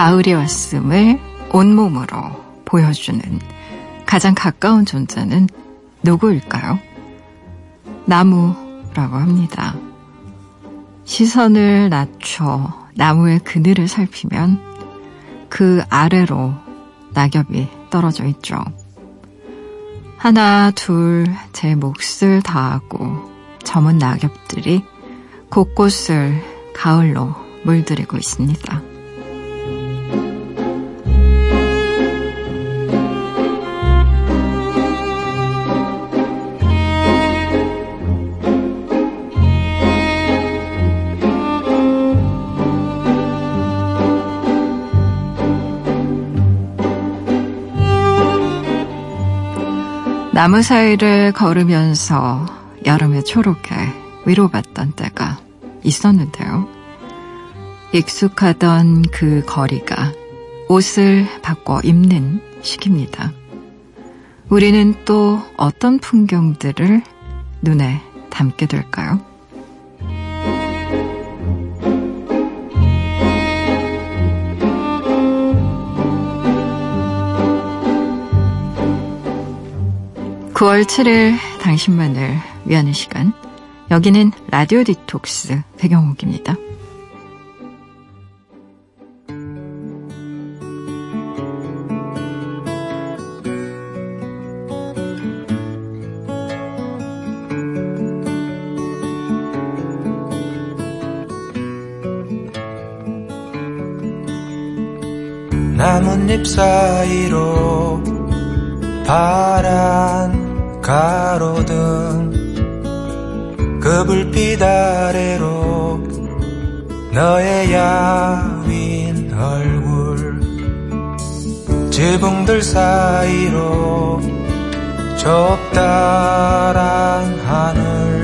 가을이 왔음을 온몸으로 보여주는 가장 가까운 존재는 누구일까요? 나무라고 합니다. 시선을 낮춰 나무의 그늘을 살피면 그 아래로 낙엽이 떨어져 있죠. 하나, 둘, 제 몫을 다하고 저문 낙엽들이 곳곳을 가을로 물들이고 있습니다. 나무 사이를 걸으면서 여름의 초록에 위로받던 때가 있었는데요. 익숙하던 그 거리가 옷을 바꿔 입는 시기입니다. 우리는 또 어떤 풍경들을 눈에 담게 될까요? (9월 7일) 당신만을 위하는 시간 여기는 라디오 디톡스 배경옥입니다. 나뭇잎 사이로 파 불빛 아래로 너의 야윈 얼굴 지붕들 사이로 좁다란 하늘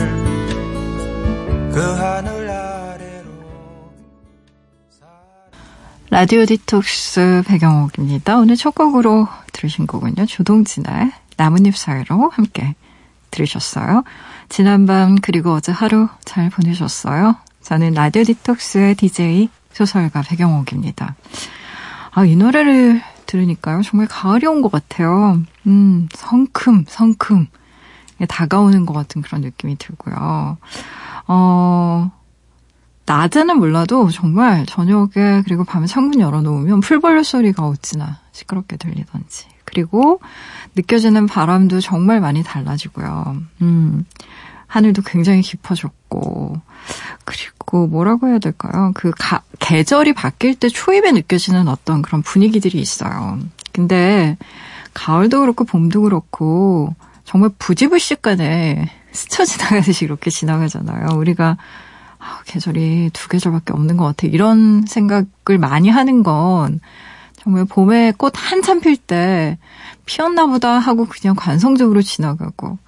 그 하늘 아래로 라디오 디톡스 백영옥입니다. 오늘 첫 곡으로 들으신 곡은요. 조동진의 나뭇잎 사이로 함께 들으셨어요. 지난밤 그리고 어제 하루 잘 보내셨어요? 저는 라디오 디톡스의 DJ 소설가 백영옥입니다. 아, 이 노래를 들으니까요. 정말 가을이 온 것 같아요. 음, 성큼, 성큼. 다가오는 것 같은 그런 느낌이 들고요. 어, 낮에는 몰라도 정말 저녁에 그리고 밤에 창문 열어놓으면 풀벌레 소리가 어찌나 시끄럽게 들리던지. 그리고 느껴지는 바람도 정말 많이 달라지고요. 음, 하늘도 굉장히 깊어졌고, 그리고 뭐라고 해야 될까요? 그 가, 계절이 바뀔 때 초입에 느껴지는 어떤 그런 분위기들이 있어요. 근데 가을도 그렇고 봄도 그렇고 정말 부지불식간에 스쳐 지나가듯이 이렇게 지나가잖아요. 우리가 아, 계절이 두 계절밖에 없는 것 같아. 이런 생각을 많이 하는 건 정말 봄에 꽃 한참 필 때 피었나 보다 하고 그냥 관성적으로 지나가고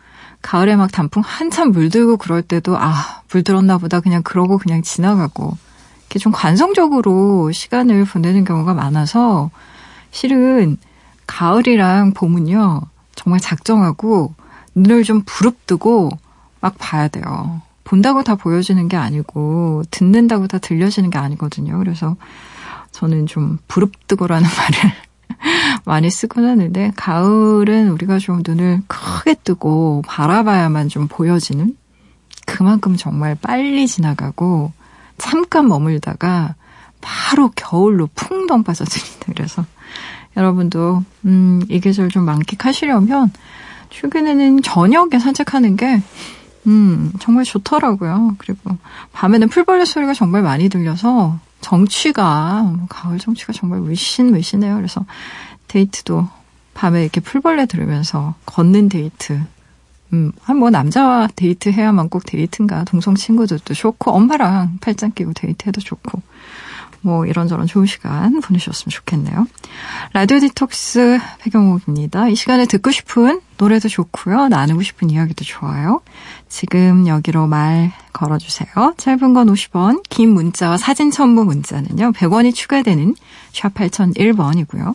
가을에 막 단풍 한참 물들고 그럴 때도 아, 물들었나 보다 그냥 그러고 그냥 지나가고 이렇게 좀 관성적으로 시간을 보내는 경우가 많아서 실은 가을이랑 봄은요. 정말 작정하고 눈을 좀 부릅뜨고 막 봐야 돼요. 본다고 다 보여지는 게 아니고 듣는다고 다 들려지는 게 아니거든요. 그래서 저는 좀 부릅뜨고라는 말을 많이 쓰곤 하는데 가을은 우리가 좀 눈을 크게 뜨고 바라봐야만 좀 보여지는 그만큼 정말 빨리 지나가고 잠깐 머물다가 바로 겨울로 풍덩 빠져듭니다. 그래서 여러분도 음, 이 계절 좀 만끽하시려면 최근에는 저녁에 산책하는 게 음, 정말 좋더라고요. 그리고 밤에는 풀벌레 소리가 정말 많이 들려서 정취가 가을 정취가 정말 물씬물씬해요. 그래서 데이트도 밤에 이렇게 풀벌레 들으면서 걷는 데이트. 음, 뭐 남자와 데이트 해야만 꼭 데이트인가. 동성 친구들도 좋고 엄마랑 팔짱 끼고 데이트해도 좋고. 뭐 이런저런 좋은 시간 보내셨으면 좋겠네요. 라디오 디톡스 백영옥입니다. 이 시간에 듣고 싶은 노래도 좋고요. 나누고 싶은 이야기도 좋아요. 지금 여기로 말 걸어주세요. 짧은 건 50원, 긴 문자와 사진 첨부 문자는요. 100원이 추가되는 샵 8001번이고요.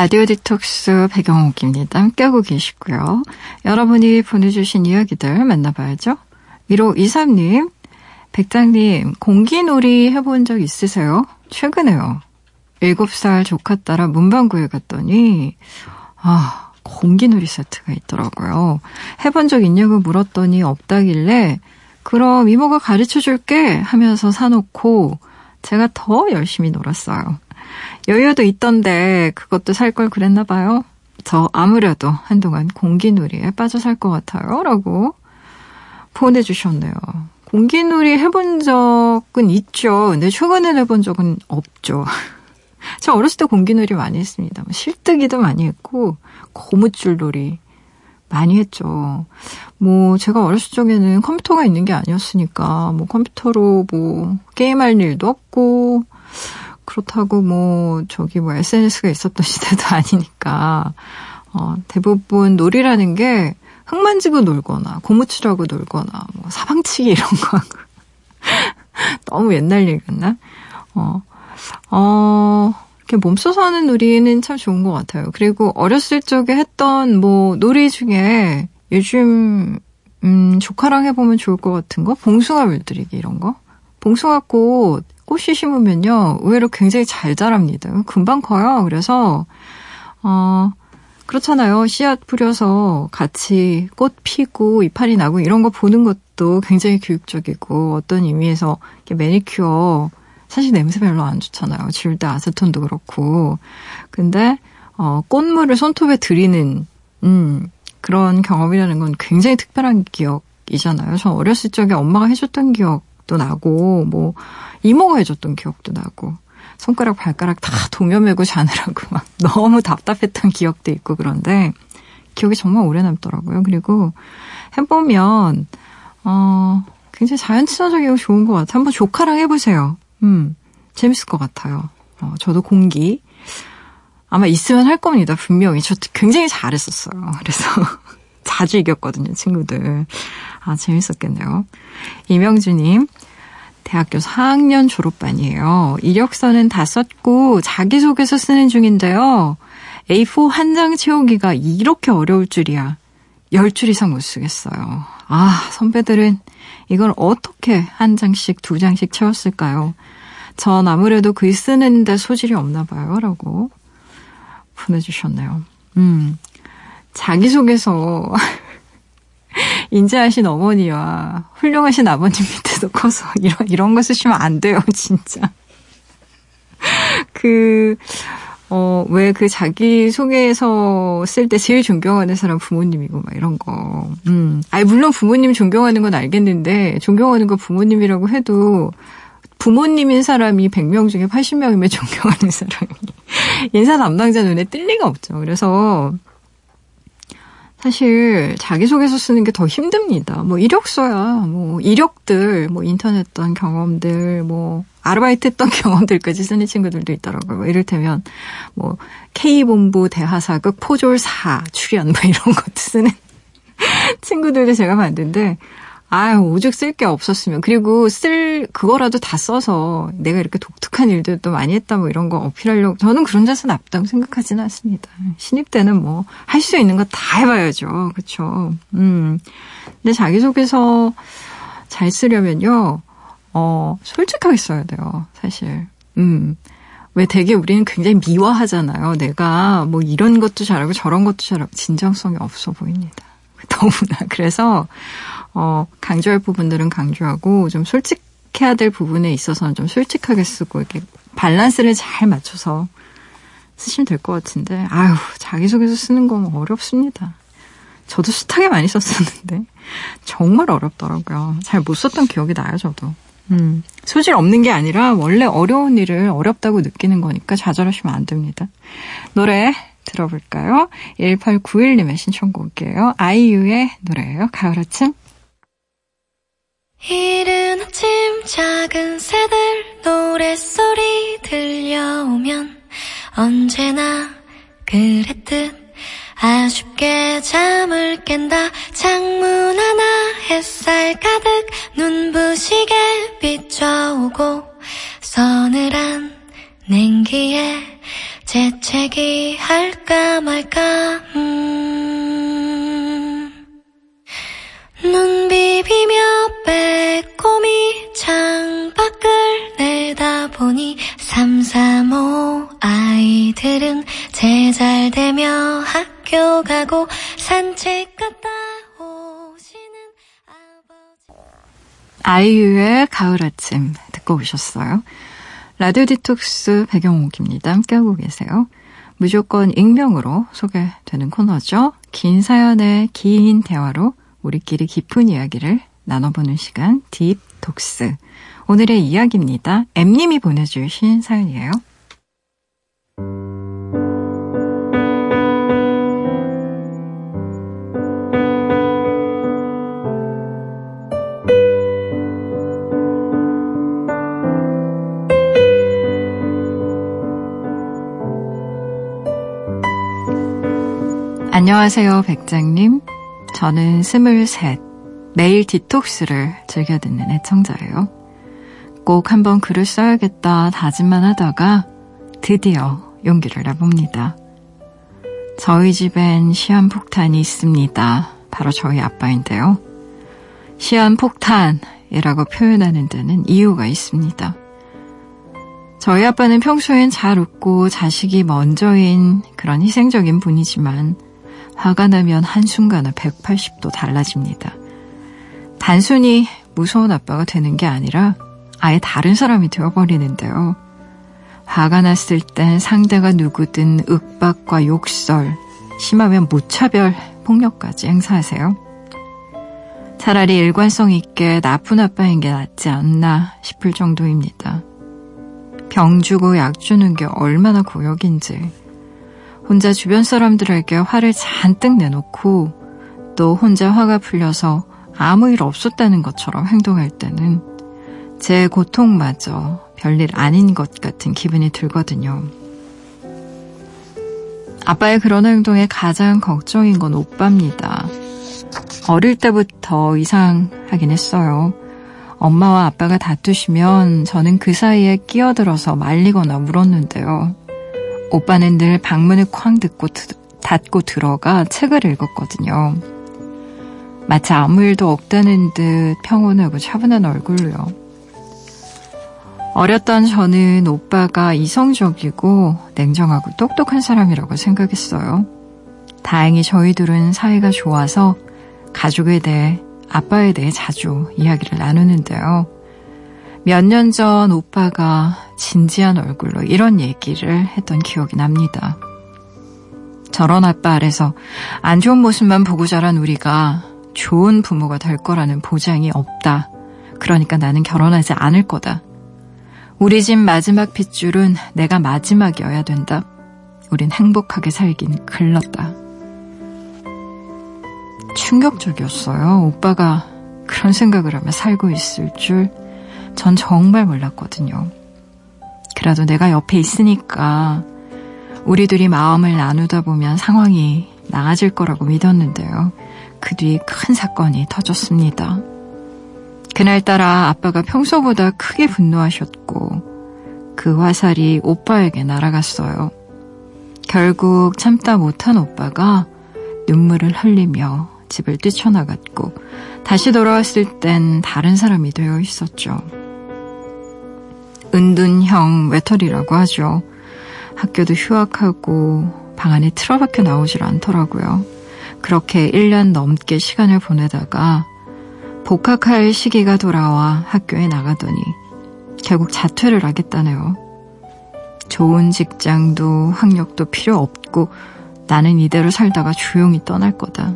라디오 디톡스 배경옥입니다. 함께하고 계시고요. 여러분이 보내주신 이야기들 만나봐야죠. 1523님, 백장님, 공기놀이 해본 적 있으세요? 최근에요. 7살 조카 따라 문방구에 갔더니, 아, 공기놀이 세트가 있더라고요. 해본 적 있냐고 물었더니 없다길래, 그럼 이모가 가르쳐 줄게 하면서 사놓고, 제가 더 열심히 놀았어요. 여유도 있던데 그것도 살 걸 그랬나 봐요. 저 아무래도 한동안 공기놀이에 빠져 살 것 같아요. 라고 보내주셨네요. 공기놀이 해본 적은 있죠. 근데 최근에 해본 적은 없죠. 저 어렸을 때 공기놀이 많이 했습니다. 뭐 실뜨기도 많이 했고, 고무줄놀이 많이 했죠. 뭐, 제가 어렸을 적에는 컴퓨터가 있는 게 아니었으니까, 뭐, 컴퓨터로 뭐, 게임할 일도 없고, 그렇다고 뭐, 저기 뭐, SNS가 있었던 시대도 아니니까, 어, 대부분 놀이라는 게 흙 만지고 놀거나, 고무줄하고 놀거나, 뭐, 사방치기 이런 거 하고. 너무 옛날 얘기였나? 어, 어, 이렇게 몸써서 하는 놀이는 참 좋은 것 같아요. 그리고 어렸을 적에 했던 뭐, 놀이 중에 요즘, 음, 조카랑 해보면 좋을 것 같은 거? 봉숭아 물들이기 이런 거? 봉숭아 꽃, 꽃이 심으면요, 의외로 굉장히 잘 자랍니다. 금방 커요. 그래서, 어, 그렇잖아요. 씨앗 뿌려서 같이 꽃 피고 이파리 나고 이런 거 보는 것도 굉장히 교육적이고 어떤 의미에서 매니큐어 사실 냄새 별로 안 좋잖아요. 지울 때 아세톤도 그렇고. 근데 어 꽃물을 손톱에 들이는 음 그런 경험이라는 건 굉장히 특별한 기억이잖아요. 저 어렸을 적에 엄마가 해줬던 기억 도 나고 뭐 이모가 해줬던 기억도 나고 손가락 발가락 다 동여매고 자느라고 막 너무 답답했던 기억도 있고 그런데 기억이 정말 오래 남더라고요. 그리고 해보면 어 굉장히 자연 친화적이고 좋은 것 같아요. 한번 조카랑 해보세요. 음 재밌을 것 같아요. 어, 저도 공기 아마 있으면 할 겁니다. 분명히 저 굉장히 잘했었어요. 그래서 자주 이겼거든요, 친구들. 아 재밌었겠네요. 이명주님 대학교 4학년 졸업반이에요. 이력서는 다 썼고 자기소개서 쓰는 중인데요. A4 한 장 채우기가 이렇게 어려울 줄이야. 10줄 이상 못 쓰겠어요. 아, 선배들은 이걸 어떻게 한 장씩, 두 장씩 채웠을까요? 전 아무래도 글 쓰는데 소질이 없나 봐요. 라고 보내주셨네요. 음, 자기소개서 인자하신 어머니와 훌륭하신 아버님 밑에서 커서 이런, 이런 거 쓰시면 안 돼요, 진짜. 그, 어, 왜 그 자기 소개서 쓸 때 제일 존경하는 사람 부모님이고 막 이런 거. 음. 아니, 물론 부모님 존경하는 건 알겠는데, 존경하는 거 부모님이라고 해도, 부모님인 사람이 100명 중에 80명이면 존경하는 사람이 인사 담당자 눈에 뜰 리가 없죠. 그래서 사실 자기소개서 쓰는 게 더 힘듭니다. 뭐 이력서야 뭐 이력들, 뭐 인터넷 했던 경험들, 뭐 아르바이트 했던 경험들까지 쓰는 친구들도 있더라고요. 뭐 이를테면 뭐 K본부 대하사극 포졸사 출연 뭐 이런 것도 쓰는 친구들도 제가 봤는데 아유, 오죽 쓸 게 없었으면. 그리고 쓸, 그거라도 다 써서 내가 이렇게 독특한 일들도 많이 했다 뭐 이런 거 어필하려고. 저는 그런 자세 나쁘다고 생각하지는 않습니다. 신입 때는 뭐, 할 수 있는 거 다 해봐야죠. 그쵸. 음. 근데 자기소개서 잘 쓰려면요, 어, 솔직하게 써야 돼요. 사실. 음. 왜 되게 우리는 굉장히 미화하잖아요. 내가 뭐 이런 것도 잘하고 저런 것도 잘하고 진정성이 없어 보입니다. 너무나. 그래서, 어, 강조할 부분들은 강조하고 좀 솔직해야 될 부분에 있어서는 좀 솔직하게 쓰고 이렇게 밸런스를 잘 맞춰서 쓰시면 될 것 같은데, 아유, 자기소개서 쓰는 건 어렵습니다. 저도 숱하게 많이 썼었는데, 정말 어렵더라고요. 잘 못 썼던 기억이 나요, 저도. 음, 소질 없는 게 아니라 원래 어려운 일을 어렵다고 느끼는 거니까 좌절하시면 안 됩니다. 노래 들어볼까요? 1891님의 신청곡이에요. 아이유의 노래예요. 가을 아침. 이른 아침 작은 새들 노랫소리 들려오면 언제나 그랬듯 아쉽게 잠을 깬다 창문 하나 햇살 가득 눈부시게 비춰오고 서늘한 냉기에 재채기 할까 말까 음. 눈 비비며 빼꼼히 창밖을 내다보니 삼삼오 아이들은 제잘되며 학교 가고 산책 갔다 오시는 아버지 아이유의 가을 아침 듣고 오셨어요. 라디오 디톡스 배경옥입니다. 함께하고 계세요. 무조건 익명으로 소개되는 코너죠. 긴 사연의 긴 대화로 우리끼리 깊은 이야기를 나눠보는 시간 딥톡스. 오늘의 이야기입니다. M님이 보내주신 사연이에요. 안녕하세요, 백장님. 저는 스물셋. 매일 디톡스를 즐겨 듣는 애청자예요. 꼭 한번 글을 써야겠다 다짐만 하다가 드디어 용기를 내봅니다. 저희 집엔 시한폭탄이 있습니다. 바로 저희 아빠인데요. 시한폭탄이라고 표현하는 데는 이유가 있습니다. 저희 아빠는 평소엔 잘 웃고 자식이 먼저인 그런 희생적인 분이지만 화가 나면 한순간에 180도 달라집니다. 단순히 무서운 아빠가 되는 게 아니라 아예 다른 사람이 되어버리는데요. 화가 났을 땐 상대가 누구든 윽박과 욕설, 심하면 무차별 폭력까지 행사하세요. 차라리 일관성 있게 나쁜 아빠인 게 낫지 않나 싶을 정도입니다. 병 주고 약 주는 게 얼마나 고역인지. 혼자 주변 사람들에게 화를 잔뜩 내놓고 또 혼자 화가 풀려서 아무 일 없었다는 것처럼 행동할 때는 제 고통마저 별일 아닌 것 같은 기분이 들거든요. 아빠의 그런 행동에 가장 걱정인 건 오빠입니다. 어릴 때부터 이상하긴 했어요. 엄마와 아빠가 다투시면 저는 그 사이에 끼어들어서 말리거나 물었는데요. 오빠는 늘 방문을 쾅 듣고 닫고 들어가 책을 읽었거든요. 마치 아무 일도 없다는 듯 평온하고 차분한 얼굴로요. 어렸던 저는 오빠가 이성적이고 냉정하고 똑똑한 사람이라고 생각했어요. 다행히 저희들은 사이가 좋아서 가족에 대해 아빠에 대해 자주 이야기를 나누는데요. 몇 년 전 오빠가 진지한 얼굴로 이런 얘기를 했던 기억이 납니다. 저런 아빠 아래서 안 좋은 모습만 보고 자란 우리가 좋은 부모가 될 거라는 보장이 없다. 그러니까 나는 결혼하지 않을 거다. 우리 집 마지막 핏줄은 내가 마지막이어야 된다. 우린 행복하게 살긴 글렀다. 충격적이었어요. 오빠가 그런 생각을 하며 살고 있을 줄 전 정말 몰랐거든요. 그래도 내가 옆에 있으니까 우리들이 마음을 나누다 보면 상황이 나아질 거라고 믿었는데요. 그 뒤 큰 사건이 터졌습니다. 그날따라 아빠가 평소보다 크게 분노하셨고 그 화살이 오빠에게 날아갔어요. 결국 참다 못한 오빠가 눈물을 흘리며 집을 뛰쳐나갔고 다시 돌아왔을 땐 다른 사람이 되어 있었죠. 은둔형 외톨이라고 하죠. 학교도 휴학하고 방 안에 틀어박혀 나오질 않더라고요. 그렇게 1년 넘게 시간을 보내다가 복학할 시기가 돌아와 학교에 나가더니 결국 자퇴를 하겠다네요. 좋은 직장도 학력도 필요 없고 나는 이대로 살다가 조용히 떠날 거다.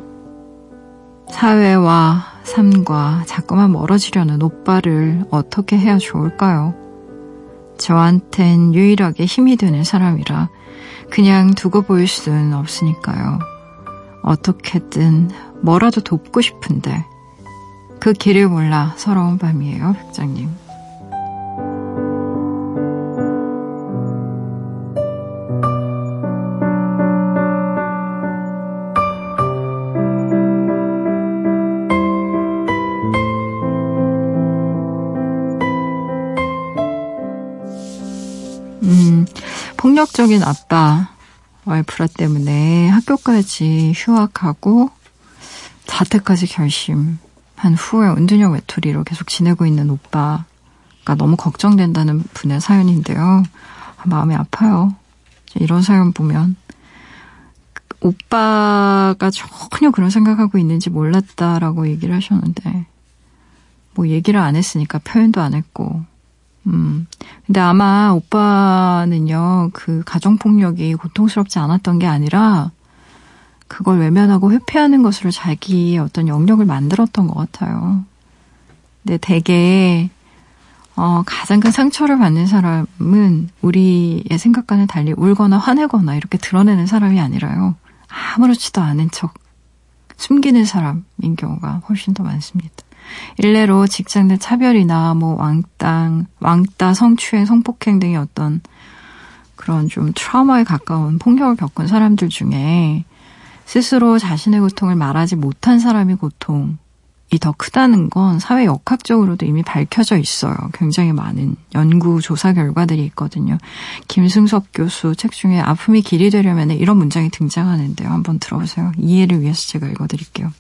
사회와 삶과 자꾸만 멀어지려는 오빠를 어떻게 해야 좋을까요? 저한텐 유일하게 힘이 되는 사람이라 그냥 두고 보일 수는 없으니까요. 어떻게든 뭐라도 돕고 싶은데 그 길을 몰라 서러운 밤이에요, 백장님. 폭력적인 아빠, 와이프라 때문에 학교까지 휴학하고 자퇴까지 결심한 후에 은둔형 외톨이로 계속 지내고 있는 오빠가 너무 걱정된다는 분의 사연인데요. 아, 마음이 아파요. 이런 사연 보면. 오빠가 전혀 그런 생각하고 있는지 몰랐다라고 얘기를 하셨는데, 뭐 얘기를 안 했으니까 표현도 안 했고, 음. 근데 아마 오빠는요, 그 가정폭력이 고통스럽지 않았던 게 아니라, 그걸 외면하고 회피하는 것으로 자기의 어떤 영역을 만들었던 것 같아요. 근데 대개, 어, 가장 큰 상처를 받는 사람은 우리의 생각과는 달리 울거나 화내거나 이렇게 드러내는 사람이 아니라요. 아무렇지도 않은 척 숨기는 사람인 경우가 훨씬 더 많습니다. 일례로 직장 내 차별이나 뭐 왕땅, 왕따, 성추행, 성폭행 등의 어떤 그런 좀 트라우마에 가까운 폭력을 겪은 사람들 중에 스스로 자신의 고통을 말하지 못한 사람이 고통이 더 크다는 건 사회 역학적으로도 이미 밝혀져 있어요. 굉장히 많은 연구 조사 결과들이 있거든요. 김승섭 교수 책 중에 아픔이 길이 되려면 이런 문장이 등장하는데요. 한번 들어보세요. 이해를 위해서 제가 읽어드릴게요.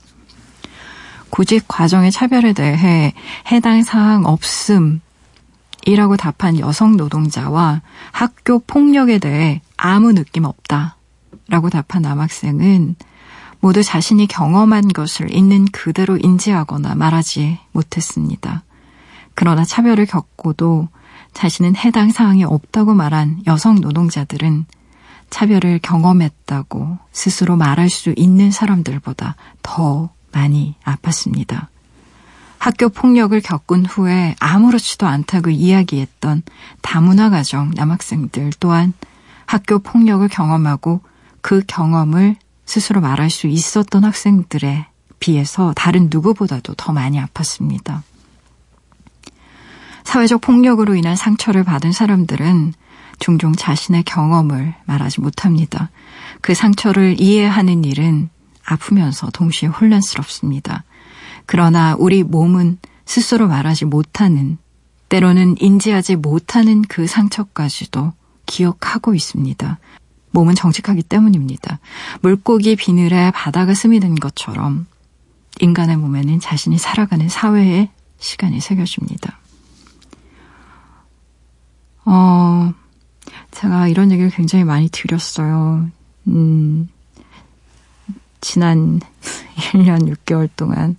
구직 과정의 차별에 대해 해당 사항 없음 이라고 답한 여성 노동자와 학교 폭력에 대해 아무 느낌 없다. 라고 답한 남학생은 모두 자신이 경험한 것을 있는 그대로 인지하거나 말하지 못했습니다. 그러나 차별을 겪고도 자신은 해당 사항이 없다고 말한 여성 노동자들은 차별을 경험했다고 스스로 말할 수 있는 사람들보다 더 많이 아팠습니다. 학교 폭력을 겪은 후에 아무렇지도 않다고 이야기했던 다문화 가정 남학생들 또한 학교 폭력을 경험하고 그 경험을 스스로 말할 수 있었던 학생들에 비해서 다른 누구보다도 더 많이 아팠습니다. 사회적 폭력으로 인한 상처를 받은 사람들은 종종 자신의 경험을 말하지 못합니다. 그 상처를 이해하는 일은 아프면서 동시에 혼란스럽습니다. 그러나 우리 몸은 스스로 말하지 못하는, 때로는 인지하지 못하는 그 상처까지도 기억하고 있습니다. 몸은 정직하기 때문입니다. 물고기 비늘에 바다가 스미는 것처럼 인간의 몸에는 자신이 살아가는 사회의 시간이 새겨집니다. 어, 제가 이런 얘기를 굉장히 많이 드렸어요. 음, 지난 1년 6개월 동안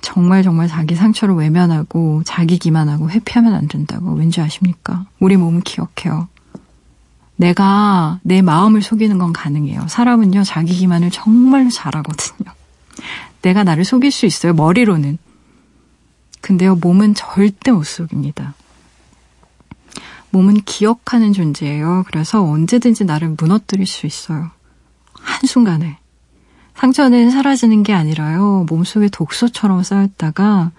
정말 정말 자기 상처를 외면하고 자기 기만하고 회피하면 안 된다고 왠지 아십니까? 우리 몸은 기억해요. 내가 내 마음을 속이는 건 가능해요. 사람은요, 자기 기만을 정말로 잘하거든요. 내가 나를 속일 수 있어요, 머리로는. 근데요, 몸은 절대 못 속입니다. 몸은 기억하는 존재예요. 그래서 언제든지 나를 무너뜨릴 수 있어요. 한순간에. 상처는 사라지는 게 아니라요. 몸속에 독소처럼 쌓였다가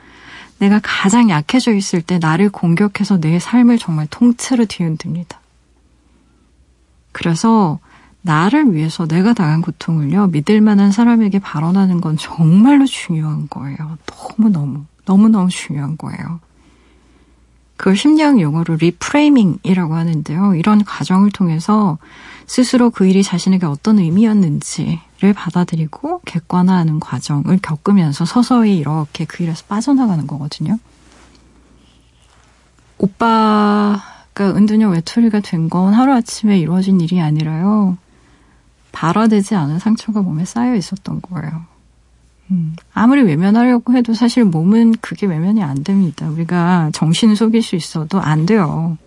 내가 가장 약해져 있을 때 나를 공격해서 내 삶을 정말 통째로 뒤흔듭니다. 그래서 나를 위해서 내가 당한 고통을요, 믿을 만한 사람에게 발언하는 건 정말로 중요한 거예요. 너무너무, 너무너무 중요한 거예요. 그걸 심리학 용어로 reframing이라고 하는데요. 이런 과정을 통해서 스스로 그 일이 자신에게 어떤 의미였는지를 받아들이고 객관화하는 과정을 겪으면서 서서히 이렇게 그 일에서 빠져나가는 거거든요. 오빠가 은둔형 외톨이가 된 건 하루아침에 이루어진 일이 아니라요. 발화되지 않은 상처가 몸에 쌓여 있었던 거예요. 음, 아무리 외면하려고 해도 사실 몸은 그게 외면이 안 됩니다. 우리가 정신을 속일 수 있어도 안 돼요.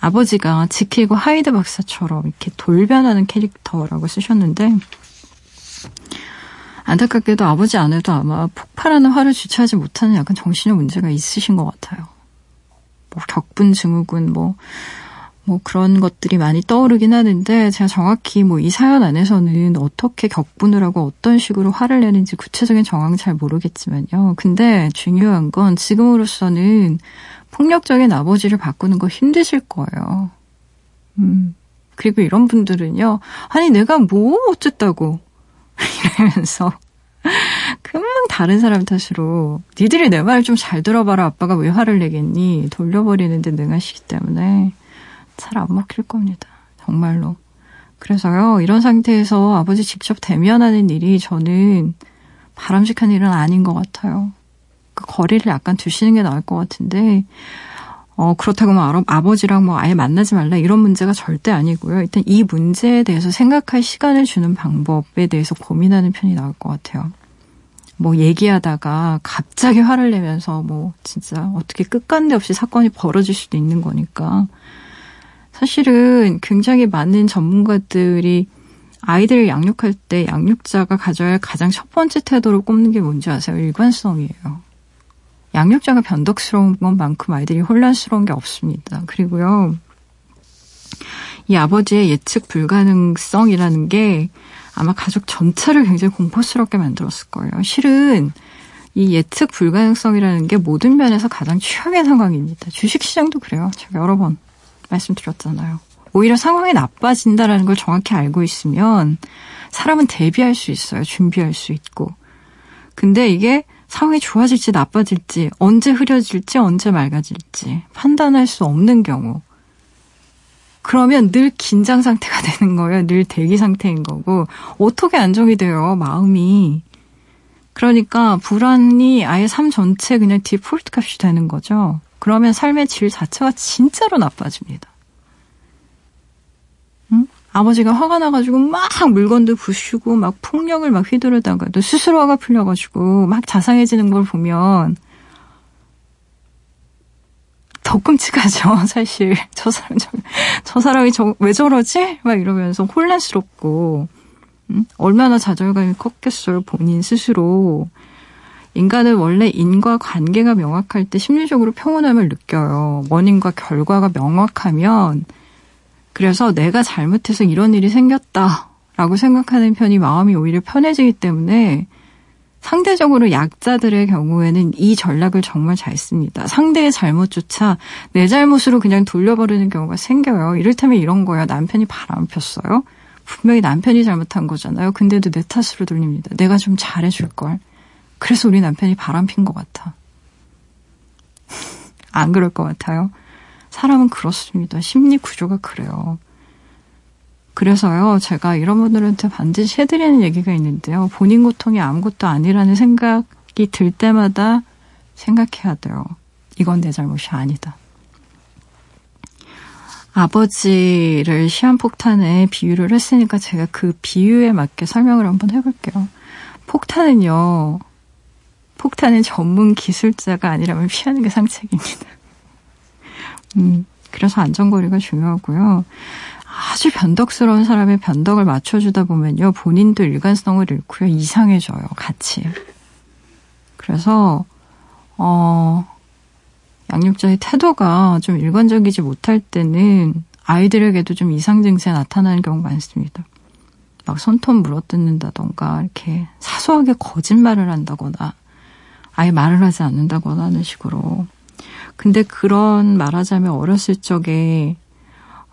아버지가 지킬과 하이드 박사처럼 이렇게 돌변하는 캐릭터라고 쓰셨는데, 안타깝게도 아버지 안에도 아마 폭발하는 화를 주체하지 못하는 약간 정신의 문제가 있으신 것 같아요. 뭐 격분 증후군 뭐, 뭐 그런 것들이 많이 떠오르긴 하는데 제가 정확히 뭐 이 사연 안에서는 어떻게 격분을 하고 어떤 식으로 화를 내는지 구체적인 정황은 잘 모르겠지만요. 근데 중요한 건 지금으로서는 폭력적인 아버지를 바꾸는 거 힘드실 거예요. 음. 그리고 이런 분들은요. 아니 내가 뭐 어쨌다고 이러면서 금방 다른 사람 탓으로 니들이 내 말을 좀잘 들어봐라 아빠가 왜 화를 내겠니 돌려버리는데 능하시기 때문에 잘 안 먹힐 겁니다. 정말로. 그래서요 이런 상태에서 아버지 직접 대면하는 일이 저는 바람직한 일은 아닌 것 같아요. 그 거리를 약간 두시는 게 나을 것 같은데 어, 그렇다고 뭐 아버지랑 뭐 아예 만나지 말라 이런 문제가 절대 아니고요. 일단 이 문제에 대해서 생각할 시간을 주는 방법에 대해서 고민하는 편이 나을 것 같아요. 뭐 얘기하다가 갑자기 화를 내면서 뭐 진짜 어떻게 끝간데 없이 사건이 벌어질 수도 있는 거니까 사실은 굉장히 많은 전문가들이 아이들을 양육할 때 양육자가 가져야 할 가장 첫 번째 태도를 꼽는 게 뭔지 아세요? 일관성이에요. 양육자가 변덕스러운 것만큼 아이들이 혼란스러운 게 없습니다. 그리고요, 이 아버지의 예측 불가능성이라는 게 아마 가족 전체를 굉장히 공포스럽게 만들었을 거예요. 실은 이 예측 불가능성이라는 게 모든 면에서 가장 최악의 상황입니다. 주식시장도 그래요. 제가 여러 번 말씀드렸잖아요. 오히려 상황이 나빠진다라는 걸 정확히 알고 있으면 사람은 대비할 수 있어요. 준비할 수 있고. 근데 이게 상황이 좋아질지 나빠질지, 언제 흐려질지, 언제 맑아질지 판단할 수 없는 경우. 그러면 늘 긴장 상태가 되는 거예요. 늘 대기 상태인 거고. 어떻게 안정이 돼요, 마음이. 그러니까 불안이 아예 삶 전체 그냥 디폴트 값이 되는 거죠. 그러면 삶의 질 자체가 진짜로 나빠집니다. 아버지가 화가 나가지고 막 물건도 부수고 막 폭력을 막 휘두르다가도 스스로 화가 풀려가지고 막 자상해지는 걸 보면 더 끔찍하죠, 사실. 저 사람, 저, 저 사람이 저, 왜 저러지? 막 이러면서 혼란스럽고, 음? 얼마나 좌절감이 컸겠어요, 본인 스스로. 인간은 원래 인과 관계가 명확할 때 심리적으로 평온함을 느껴요. 원인과 결과가 명확하면 그래서 내가 잘못해서 이런 일이 생겼다라고 생각하는 편이 마음이 오히려 편해지기 때문에 상대적으로 약자들의 경우에는 이 전략을 정말 잘 씁니다. 상대의 잘못조차 내 잘못으로 그냥 돌려버리는 경우가 생겨요. 이를테면 이런 거예요. 남편이 바람 폈어요. 분명히 남편이 잘못한 거잖아요. 근데도 내 탓으로 돌립니다. 내가 좀 잘해줄 걸. 그래서 우리 남편이 바람 핀 것 같아. 안 그럴 것 같아요. 사람은 그렇습니다. 심리 구조가 그래요. 그래서요, 제가 이런 분들한테 반드시 해드리는 얘기가 있는데요. 본인 고통이 아무것도 아니라는 생각이 들 때마다 생각해야 돼요. 이건 내 잘못이 아니다. 아버지를 시한폭탄에 비유를 했으니까 제가 그 비유에 맞게 설명을 한번 해볼게요. 폭탄은요, 폭탄은 전문 기술자가 아니라면 피하는 게 상책입니다. 음, 그래서 안전거리가 중요하고요. 아주 변덕스러운 사람의 변덕을 맞춰주다 보면요. 본인도 일관성을 잃고요. 이상해져요. 같이. 그래서, 어, 양육자의 태도가 좀 일관적이지 못할 때는 아이들에게도 좀 이상 증세 나타나는 경우가 많습니다. 막 손톱 물어뜯는다던가 이렇게 사소하게 거짓말을 한다거나 아예 말을 하지 않는다거나 하는 식으로 근데 그런 말하자면 어렸을 적에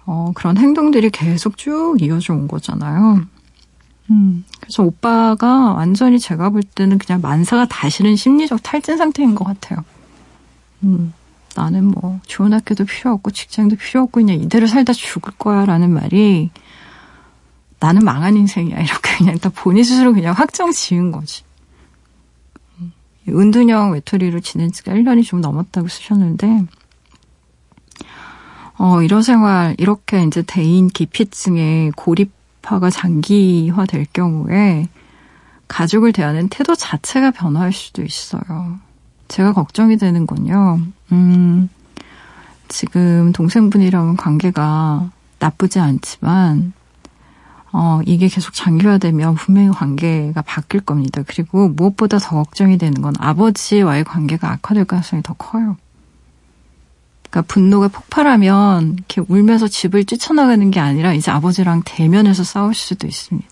어, 그런 행동들이 계속 쭉 이어져 온 거잖아요. 음, 그래서 오빠가 완전히 제가 볼 때는 그냥 만사가 다시는 심리적 탈진 상태인 것 같아요. 음, 나는 뭐 좋은 학교도 필요 없고 직장도 필요 없고 그냥 이대로 살다 죽을 거야 라는 말이 나는 망한 인생이야 이렇게 그냥 다 본인 스스로 그냥 확정 지은 거지. 은둔형 외톨이로 지낸 지가 1년이 좀 넘었다고 쓰셨는데, 어, 이런 생활, 이렇게 이제 대인 기피증에 고립화가 장기화 될 경우에 가족을 대하는 태도 자체가 변화할 수도 있어요. 제가 걱정이 되는 건요, 음, 지금 동생분이랑은 관계가 나쁘지 않지만, 어, 이게 계속 장기화 되면 분명히 관계가 바뀔 겁니다. 그리고 무엇보다 더 걱정이 되는 건 아버지와의 관계가 악화될 가능성이 더 커요. 그러니까 분노가 폭발하면 이렇게 울면서 집을 뛰쳐나가는 게 아니라 이제 아버지랑 대면해서 싸울 수도 있습니다.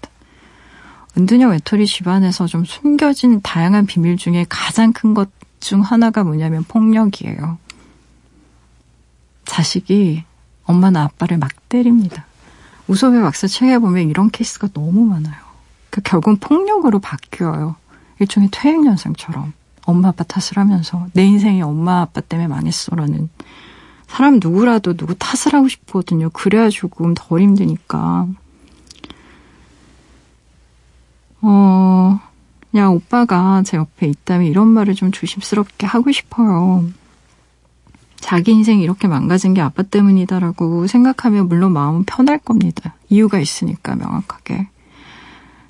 은둔형 외톨이 집안에서 좀 숨겨진 다양한 비밀 중에 가장 큰 것 중 하나가 뭐냐면 폭력이에요. 자식이 엄마나 아빠를 막 때립니다. 우소배 박사 책에 보면 이런 케이스가 너무 많아요. 그 결국은 폭력으로 바뀌어요. 일종의 퇴행 현상처럼 엄마 아빠 탓을 하면서 내 인생이 엄마 아빠 때문에 망했어라는 사람 누구라도 누구 탓을 하고 싶거든요. 그래야 조금 덜 힘드니까. 어, 그냥 오빠가 제 옆에 있다면 이런 말을 좀 조심스럽게 하고 싶어요. 자기 인생이 이렇게 망가진 게 아빠 때문이다라고 생각하면 물론 마음은 편할 겁니다. 이유가 있으니까 명확하게.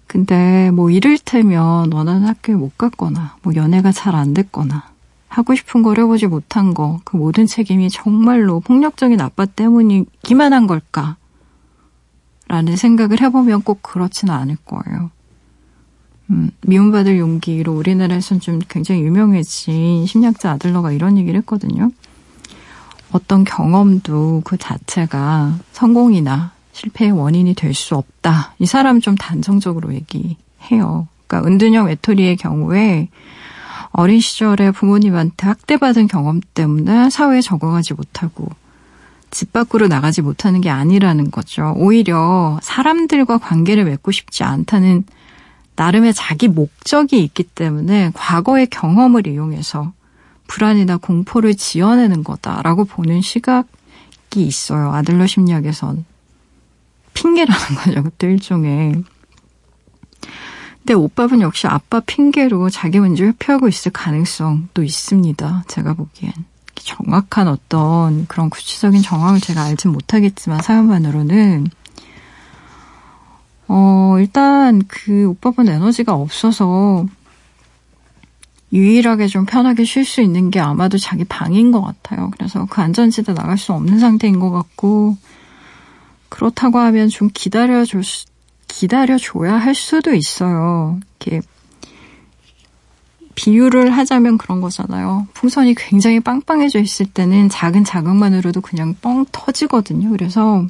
근데 뭐 이를테면 원하는 학교에 못 갔거나 뭐 연애가 잘 안 됐거나 하고 싶은 걸 해보지 못한 거 그 모든 책임이 정말로 폭력적인 아빠 때문이기만 한 걸까? 라는 생각을 해보면 꼭 그렇지는 않을 거예요. 음, 미움받을 용기로 우리나라에선 좀 굉장히 유명해진 심리학자 아들러가 이런 얘기를 했거든요. 어떤 경험도 그 자체가 성공이나 실패의 원인이 될 수 없다. 이 사람 좀 단정적으로 얘기해요. 그러니까 은둔형 외톨이의 경우에 어린 시절에 부모님한테 학대받은 경험 때문에 사회에 적응하지 못하고 집 밖으로 나가지 못하는 게 아니라는 거죠. 오히려 사람들과 관계를 맺고 싶지 않다는 나름의 자기 목적이 있기 때문에 과거의 경험을 이용해서 불안이나 공포를 지어내는 거다라고 보는 시각이 있어요. 아들러 심리학에선. 핑계라는 거죠. 그때 일종의. 근데 오빠분 역시 아빠 핑계로 자기 문제 회피하고 있을 가능성도 있습니다. 제가 보기엔. 정확한 어떤 그런 구체적인 정황을 제가 알진 못하겠지만 사연만으로는 어, 일단 그 오빠분 에너지가 없어서 유일하게 좀 편하게 쉴 수 있는 게 아마도 자기 방인 것 같아요. 그래서 그 안전지대 나갈 수 없는 상태인 것 같고, 그렇다고 하면 좀 기다려줄 수, 기다려줘야 할 수도 있어요. 이렇게, 비유를 하자면 그런 거잖아요. 풍선이 굉장히 빵빵해져 있을 때는 작은 자극만으로도 그냥 뻥 터지거든요. 그래서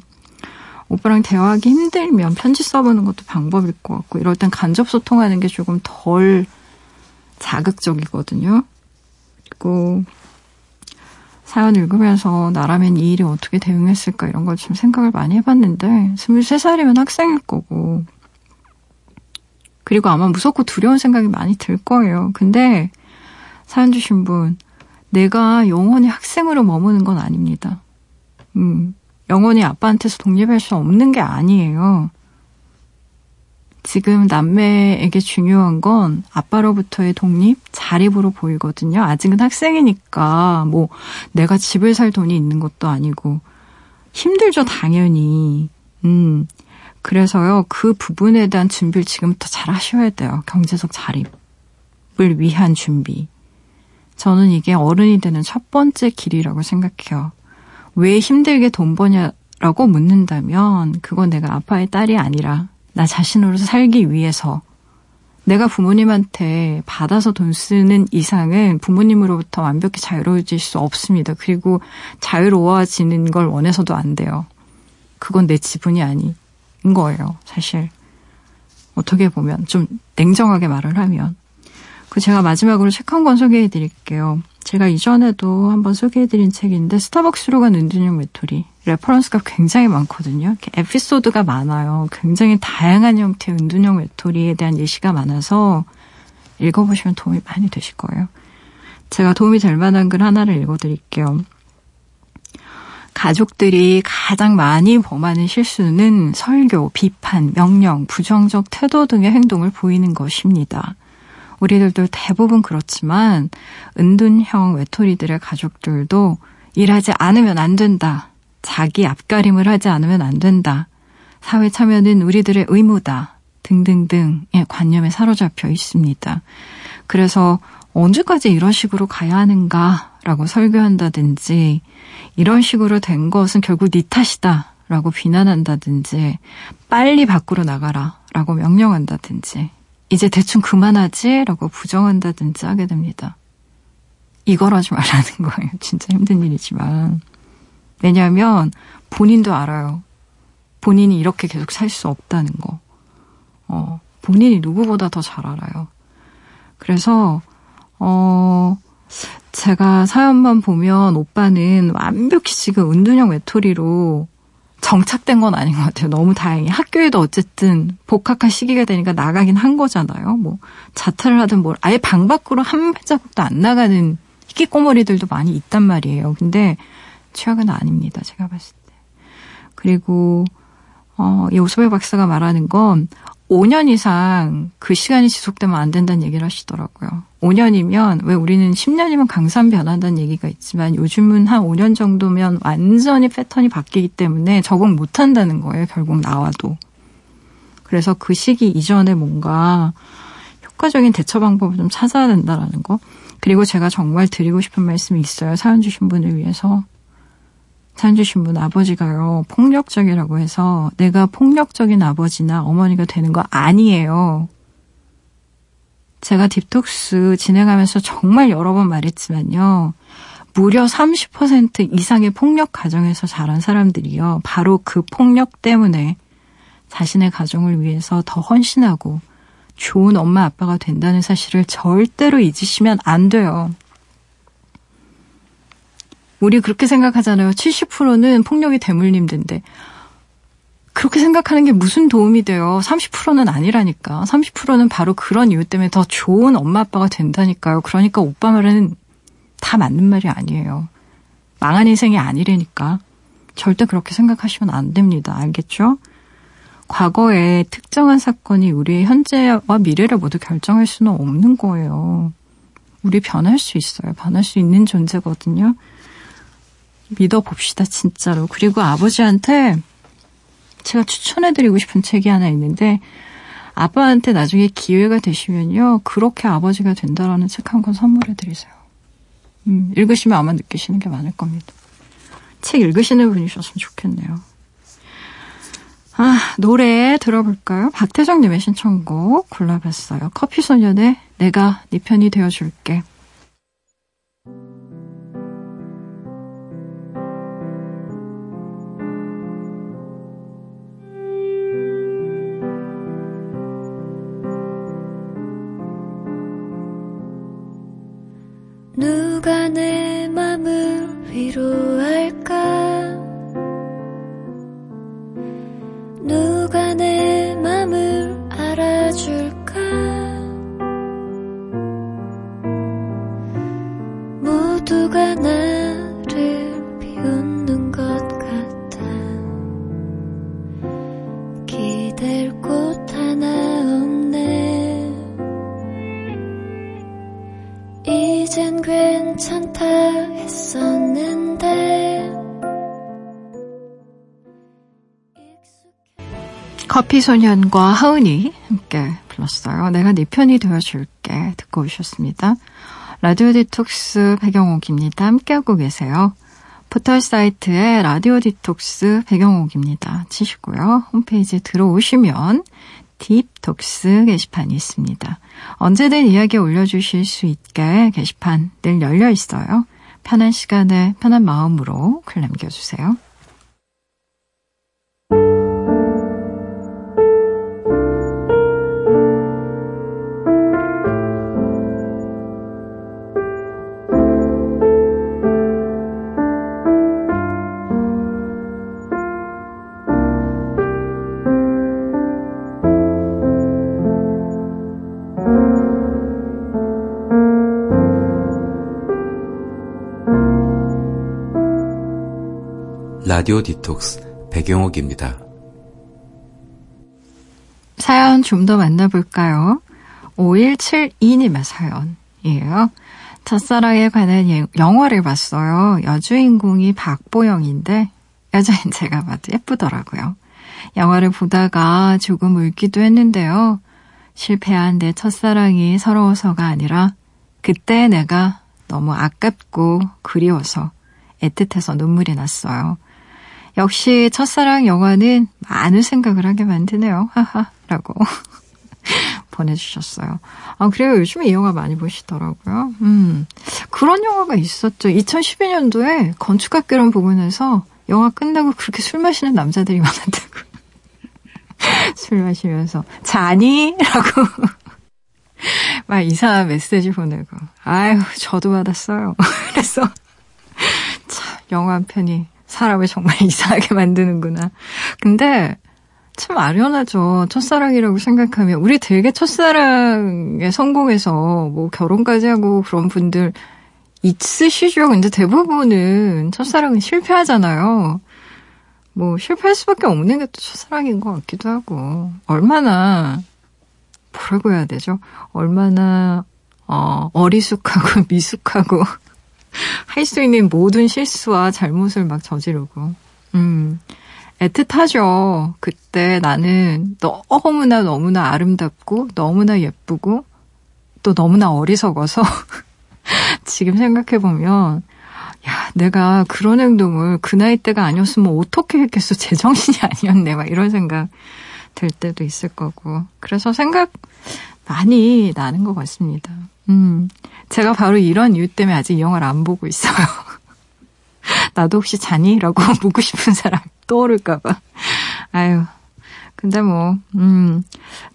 오빠랑 대화하기 힘들면 편지 써보는 것도 방법일 것 같고, 이럴 땐 간접 소통하는 게 조금 덜 자극적이거든요. 그리고 사연 읽으면서 나라면 이 일에 어떻게 대응했을까 이런 걸 좀 생각을 많이 해봤는데 23살이면 학생일 거고 그리고 아마 무섭고 두려운 생각이 많이 들 거예요. 근데 사연 주신 분 내가 영원히 학생으로 머무는 건 아닙니다. 음, 영원히 아빠한테서 독립할 수 없는 게 아니에요. 지금 남매에게 중요한 건 아빠로부터의 독립, 자립으로 보이거든요. 아직은 학생이니까 뭐 내가 집을 살 돈이 있는 것도 아니고 힘들죠, 당연히. 음. 그래서요, 그 부분에 대한 준비를 지금부터 잘 하셔야 돼요. 경제적 자립을 위한 준비. 저는 이게 어른이 되는 첫 번째 길이라고 생각해요. 왜 힘들게 돈 버냐라고 묻는다면, 그건 내가 아빠의 딸이 아니라 나 자신으로서 살기 위해서 내가 부모님한테 받아서 돈 쓰는 이상은 부모님으로부터 완벽히 자유로워질 수 없습니다. 그리고 자유로워지는 걸 원해서도 안 돼요. 그건 내 지분이 아닌 거예요, 사실. 어떻게 보면, 좀 냉정하게 말을 하면. 그 제가 마지막으로 책 한 권 소개해 드릴게요. 제가 이전에도 한번 소개해 드린 책인데 스타벅스로 간 은둔형 외톨이 reference가 굉장히 많거든요. 에피소드가 많아요. 굉장히 다양한 형태의 은둔형 외톨이에 대한 예시가 많아서 읽어보시면 도움이 많이 되실 거예요. 제가 도움이 될 만한 글 하나를 읽어드릴게요. 가족들이 가장 많이 범하는 실수는 설교, 비판, 명령, 부정적 태도 등의 행동을 보이는 것입니다. 우리들도 대부분 그렇지만 은둔형 외톨이들의 가족들도 일하지 않으면 안 된다. 자기 앞가림을 하지 않으면 안 된다. 사회 참여는 우리들의 의무다. 등등등의 관념에 사로잡혀 있습니다. 그래서 언제까지 이런 식으로 가야 하는가라고 설교한다든지 이런 식으로 된 것은 결국 네 탓이다 라고 비난한다든지, 빨리 밖으로 나가라 라고 명령한다든지, 이제 대충 그만하지 라고 부정한다든지 하게 됩니다. 이걸 하지 말라는 거예요. 진짜 힘든 일이지만. 왜냐하면 본인도 알아요. 본인이 이렇게 계속 살 수 없다는 거. 어, 본인이 누구보다 더 잘 알아요. 그래서, 어, 제가 사연만 보면 오빠는 완벽히 지금 은둔형 외톨이로 정착된 건 아닌 것 같아요. 너무 다행히. 학교에도 어쨌든 복학할 시기가 되니까 나가긴 한 거잖아요. 뭐, 자퇴를 하든 뭘, 아예 방 밖으로 한 발자국도 안 나가는 희귀 꼬머리들도 많이 있단 말이에요. 근데 최악은 아닙니다. 제가 봤을 때. 그리고, 어, 이 오소배 박사가 말하는 건 5년 이상 그 시간이 지속되면 안 된다는 얘기를 하시더라고요. 5년이면 왜 우리는 10년이면 강산 변한다는 얘기가 있지만 요즘은 한 5년 정도면 완전히 패턴이 바뀌기 때문에 적응 못 한다는 거예요. 결국 나와도. 그래서 그 시기 이전에 뭔가 효과적인 대처 방법을 좀 찾아야 된다라는 거. 그리고 제가 정말 드리고 싶은 말씀이 있어요. 사연 주신 분을 위해서. 사연 주신 분 아버지가요, 폭력적이라고 해서 내가 폭력적인 아버지나 어머니가 되는 거 아니에요. 제가 딥톡스 진행하면서 정말 여러 번 말했지만요. 무려 30% 이상의 폭력 가정에서 자란 사람들이요. 바로 그 폭력 때문에 자신의 가정을 위해서 더 헌신하고 좋은 엄마 아빠가 된다는 사실을 절대로 잊으시면 안 돼요. 우리 그렇게 생각하잖아요. 70%는 폭력이 대물림된데. 그렇게 생각하는 게 무슨 도움이 돼요? 30%는 아니라니까. 30%는 바로 그런 이유 때문에 더 좋은 엄마 아빠가 된다니까요. 그러니까 오빠 말은 다 맞는 말이 아니에요. 망한 인생이 아니라니까. 절대 그렇게 생각하시면 안 됩니다. 알겠죠? 과거에 특정한 사건이 우리의 현재와 미래를 모두 결정할 수는 없는 거예요. 우리 변할 수 있어요. 변할 수 있는 존재거든요. 믿어봅시다, 진짜로. 그리고 아버지한테 제가 추천해드리고 싶은 책이 하나 있는데, 아빠한테 나중에 기회가 되시면요, 그렇게 아버지가 된다라는 책 한 권 선물해드리세요. 음, 읽으시면 아마 느끼시는 게 많을 겁니다. 책 읽으시는 분이셨으면 좋겠네요. 아, 노래 들어볼까요? 박태정님의 신청곡 골라봤어요. 커피소년의 내가 네 편이 되어줄게. 위로할까? 누가 내 맘을 알아줄까? 모두가 나를 커피 소년과 하은이 함께 불렀어요. 내가 네 편이 되어줄게 듣고 오셨습니다. 라디오 디톡스 백영옥입니다. 함께하고 계세요. 포털 사이트에 라디오 디톡스 백영옥입니다. 치시고요. 홈페이지에 들어오시면 딥톡스 게시판이 있습니다. 언제든 이야기 올려주실 수 있게 게시판 늘 열려 있어요. 편한 시간에 편한 마음으로 글 남겨주세요. 라디오 디톡스 배경옥입니다. 사연 좀 더 만나볼까요? 5172님의 사연이에요. 첫사랑에 관한 예- 영화를 봤어요. 여주인공이 박보영인데 여자인 제가 봐도 예쁘더라고요. 영화를 보다가 조금 울기도 했는데요. 실패한 내 첫사랑이 서러워서가 아니라 그때 내가 너무 아깝고 그리워서 애틋해서 눈물이 났어요. 역시 첫사랑 영화는 많은 생각을 하게 만드네요. 하하 라고 보내주셨어요. 아, 그래요. 요즘에 이 영화 많이 보시더라고요. 음. 그런 영화가 있었죠. 2012년도에 건축학 개론 부근에서 영화 끝나고 그렇게 술 마시는 남자들이 많았다고. 술 마시면서, 자니? 라고. 막 이상한 메시지 보내고. 아유, 저도 받았어요. 그래서, 참, 영화 한 편이 사람을 정말 이상하게 만드는구나. 근데, 참 아련하죠. 첫사랑이라고 생각하면. 우리 되게 첫사랑에 성공해서 뭐 결혼까지 하고 그런 분들 있으시죠. 근데 대부분은 첫사랑은 실패하잖아요. 뭐 실패할 수밖에 없는 게 또 첫사랑인 것 같기도 하고. 얼마나 뭐라고 해야 되죠? 얼마나 어, 어리숙하고 미숙하고 할 수 있는 모든 실수와 잘못을 막 저지르고. 음. 애틋하죠. 그때 나는 너무나 너무나 아름답고 너무나 예쁘고 또 너무나 어리석어서 지금 생각해보면 야, 내가 그런 행동을 그 나이 때가 아니었으면 어떻게 했겠어. 제정신이 아니었네. 막 이런 생각 들 때도 있을 거고. 그래서 생각 많이 나는 것 같습니다. 음. 제가 바로 이런 이유 때문에 아직 이 영화를 안 보고 있어요. 나도 혹시 자니? 라고 묻고 싶은 사람 떠오를까봐. 아유. 근데 뭐, 음,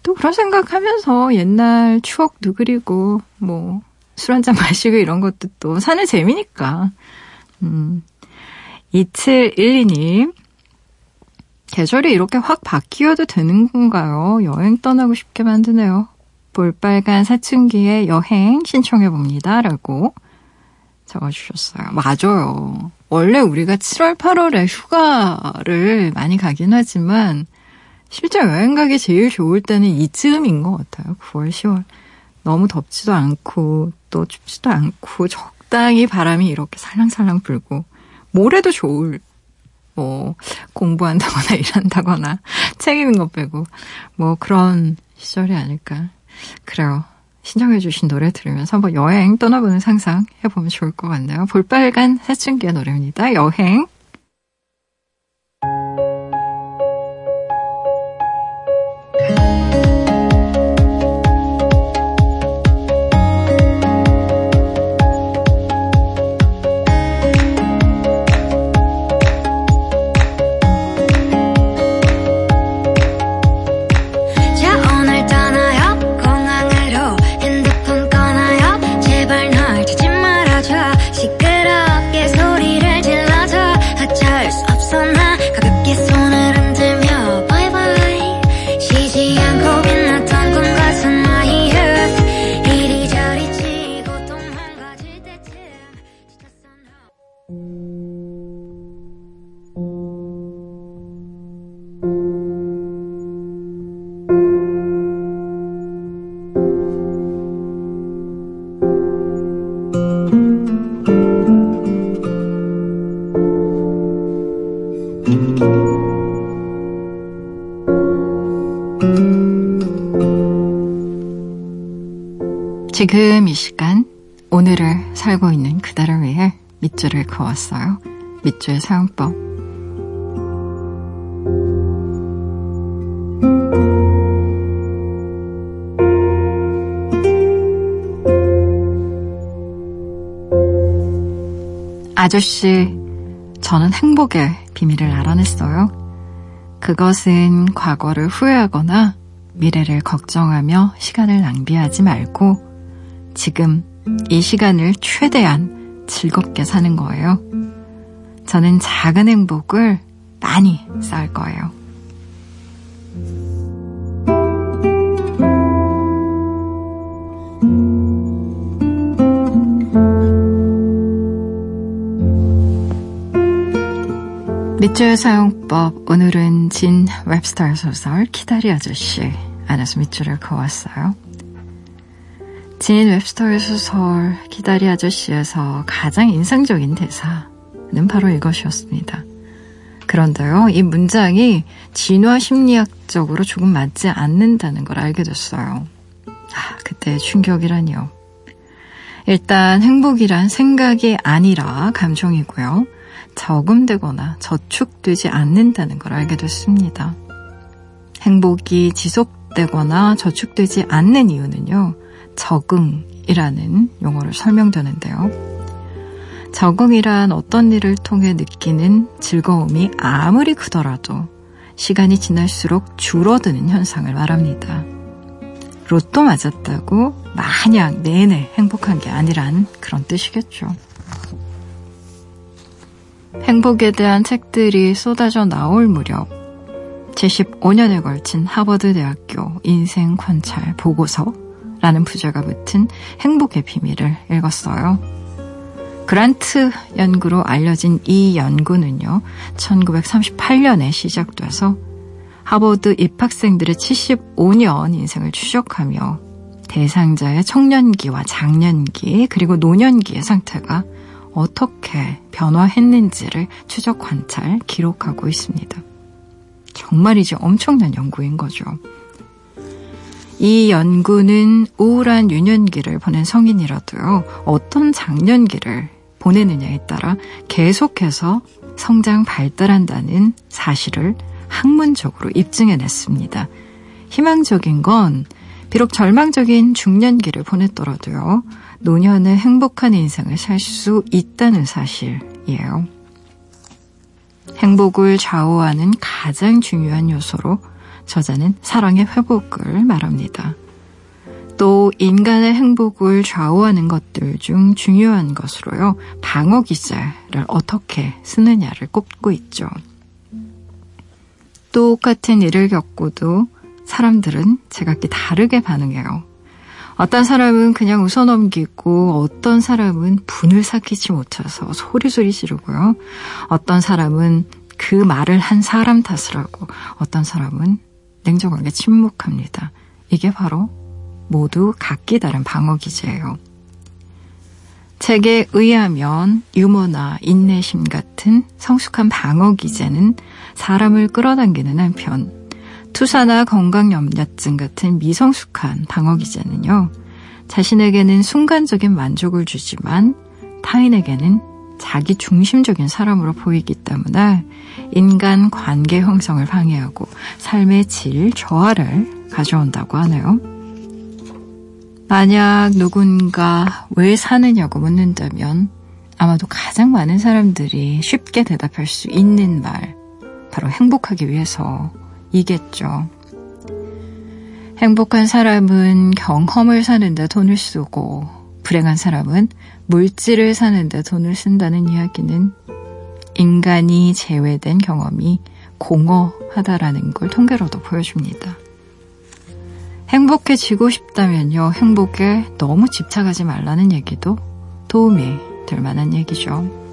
또 그런 생각 하면서 옛날 추억도 그리고, 뭐, 술 한잔 마시고 이런 것도 또 사는 재미니까. 음, 2712님. 계절이 이렇게 확 바뀌어도 되는 건가요? 여행 떠나고 싶게 만드네요. 볼빨간 사춘기에 여행 신청해 봅니다. 라고 적어주셨어요. 맞아요. 원래 우리가 7월, 8월에 휴가를 많이 가긴 하지만 실제 여행 가기 제일 좋을 때는 이쯤인 것 같아요. 9월, 10월. 너무 덥지도 않고 또 춥지도 않고 적당히 바람이 이렇게 살랑살랑 불고 모래도 좋을 뭐 공부한다거나 일한다거나 책 읽는 것 빼고 뭐 그런 시절이 아닐까. 그래요. 신청해 주신 노래 들으면서 한번 여행 떠나보는 상상 해보면 좋을 것 같네요. 볼빨간 사춘기의 노래입니다. 여행. 지금 이 시간 오늘을 살고 있는 그대를 위해 밑줄을 그었어요. 밑줄 사용법. 아저씨, 저는 행복의 비밀을 알아냈어요. 그것은 과거를 후회하거나 미래를 걱정하며 시간을 낭비하지 말고 지금 이 시간을 최대한 즐겁게 사는 거예요. 저는 작은 행복을 많이 쌓을 거예요. 밑줄 사용법 오늘은 진 웹스터 소설 키다리 아저씨 안에서 밑줄을 그었어요. 진 웹스터의 소설 키다리 아저씨에서 가장 인상적인 대사는 바로 이것이었습니다. 그런데요, 이 문장이 진화 심리학적으로 조금 맞지 않는다는 걸 알게 됐어요. 아, 그때 충격이라니요. 일단 행복이란 생각이 아니라 감정이고요. 저금되거나 저축되지 않는다는 걸 알게 됐습니다. 행복이 지속되거나 저축되지 않는 이유는요, 적응이라는 용어를 설명되는데요. 적응이란 어떤 일을 통해 느끼는 즐거움이 아무리 크더라도 시간이 지날수록 줄어드는 현상을 말합니다. 로또 맞았다고 마냥 내내 행복한 게 아니란 그런 뜻이겠죠. 행복에 대한 책들이 쏟아져 나올 무렵 제15년에 걸친 하버드 대학교 인생 관찰 보고서 라는 부제가 붙은 행복의 비밀을 읽었어요. 그란트 연구로 알려진 이 연구는요, 1938년에 시작돼서 하버드 입학생들의 75년 인생을 추적하며 대상자의 청년기와 장년기 그리고 노년기의 상태가 어떻게 변화했는지를 추적 관찰 기록하고 있습니다. 정말이지 엄청난 연구인 거죠. 이 연구는 우울한 유년기를 보낸 성인이라도요, 어떤 장년기를 보내느냐에 따라 계속해서 성장 발달한다는 사실을 학문적으로 입증해냈습니다. 희망적인 건 비록 절망적인 중년기를 보냈더라도요, 노년의 행복한 인생을 살 수 있다는 사실이에요. 행복을 좌우하는 가장 중요한 요소로 저자는 사랑의 회복을 말합니다. 또 인간의 행복을 좌우하는 것들 중 중요한 것으로요, 방어 기제를 어떻게 쓰느냐를 꼽고 있죠. 똑같은 일을 겪고도 사람들은 제각기 다르게 반응해요. 어떤 사람은 그냥 웃어넘기고 어떤 사람은 분을 삭히지 못해서 소리소리 지르고요. 어떤 사람은 그 말을 한 사람 탓을 하고 어떤 사람은 냉정하게 침묵합니다. 이게 바로 모두 각기 다른 방어 기제예요. 책에 의하면 유머나 인내심 같은 성숙한 방어 기제는 사람을 끌어당기는 한편 투사나 건강 염려증 같은 미성숙한 방어 기제는요. 자신에게는 순간적인 만족을 주지만 타인에게는 자기 중심적인 사람으로 보이기 때문에 인간 관계 형성을 방해하고 삶의 질 저하를 가져온다고 하네요. 만약 누군가 왜 사느냐고 묻는다면 아마도 가장 많은 사람들이 쉽게 대답할 수 있는 말, 바로 행복하기 위해서이겠죠. 행복한 사람은 경험을 사는데 돈을 쓰고, 불행한 사람은 물질을 사는데 돈을 쓴다는 이야기는 인간이 제외된 경험이 공허하다라는 걸 통계로도 보여줍니다. 행복해지고 싶다면요, 행복에 너무 집착하지 말라는 얘기도 도움이 될 만한 얘기죠.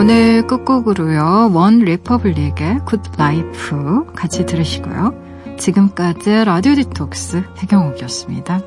오늘 끝곡으로요, OneRepublic의 Good Life 같이 들으시고요. 지금까지 라디오 디톡스 백영옥이었습니다.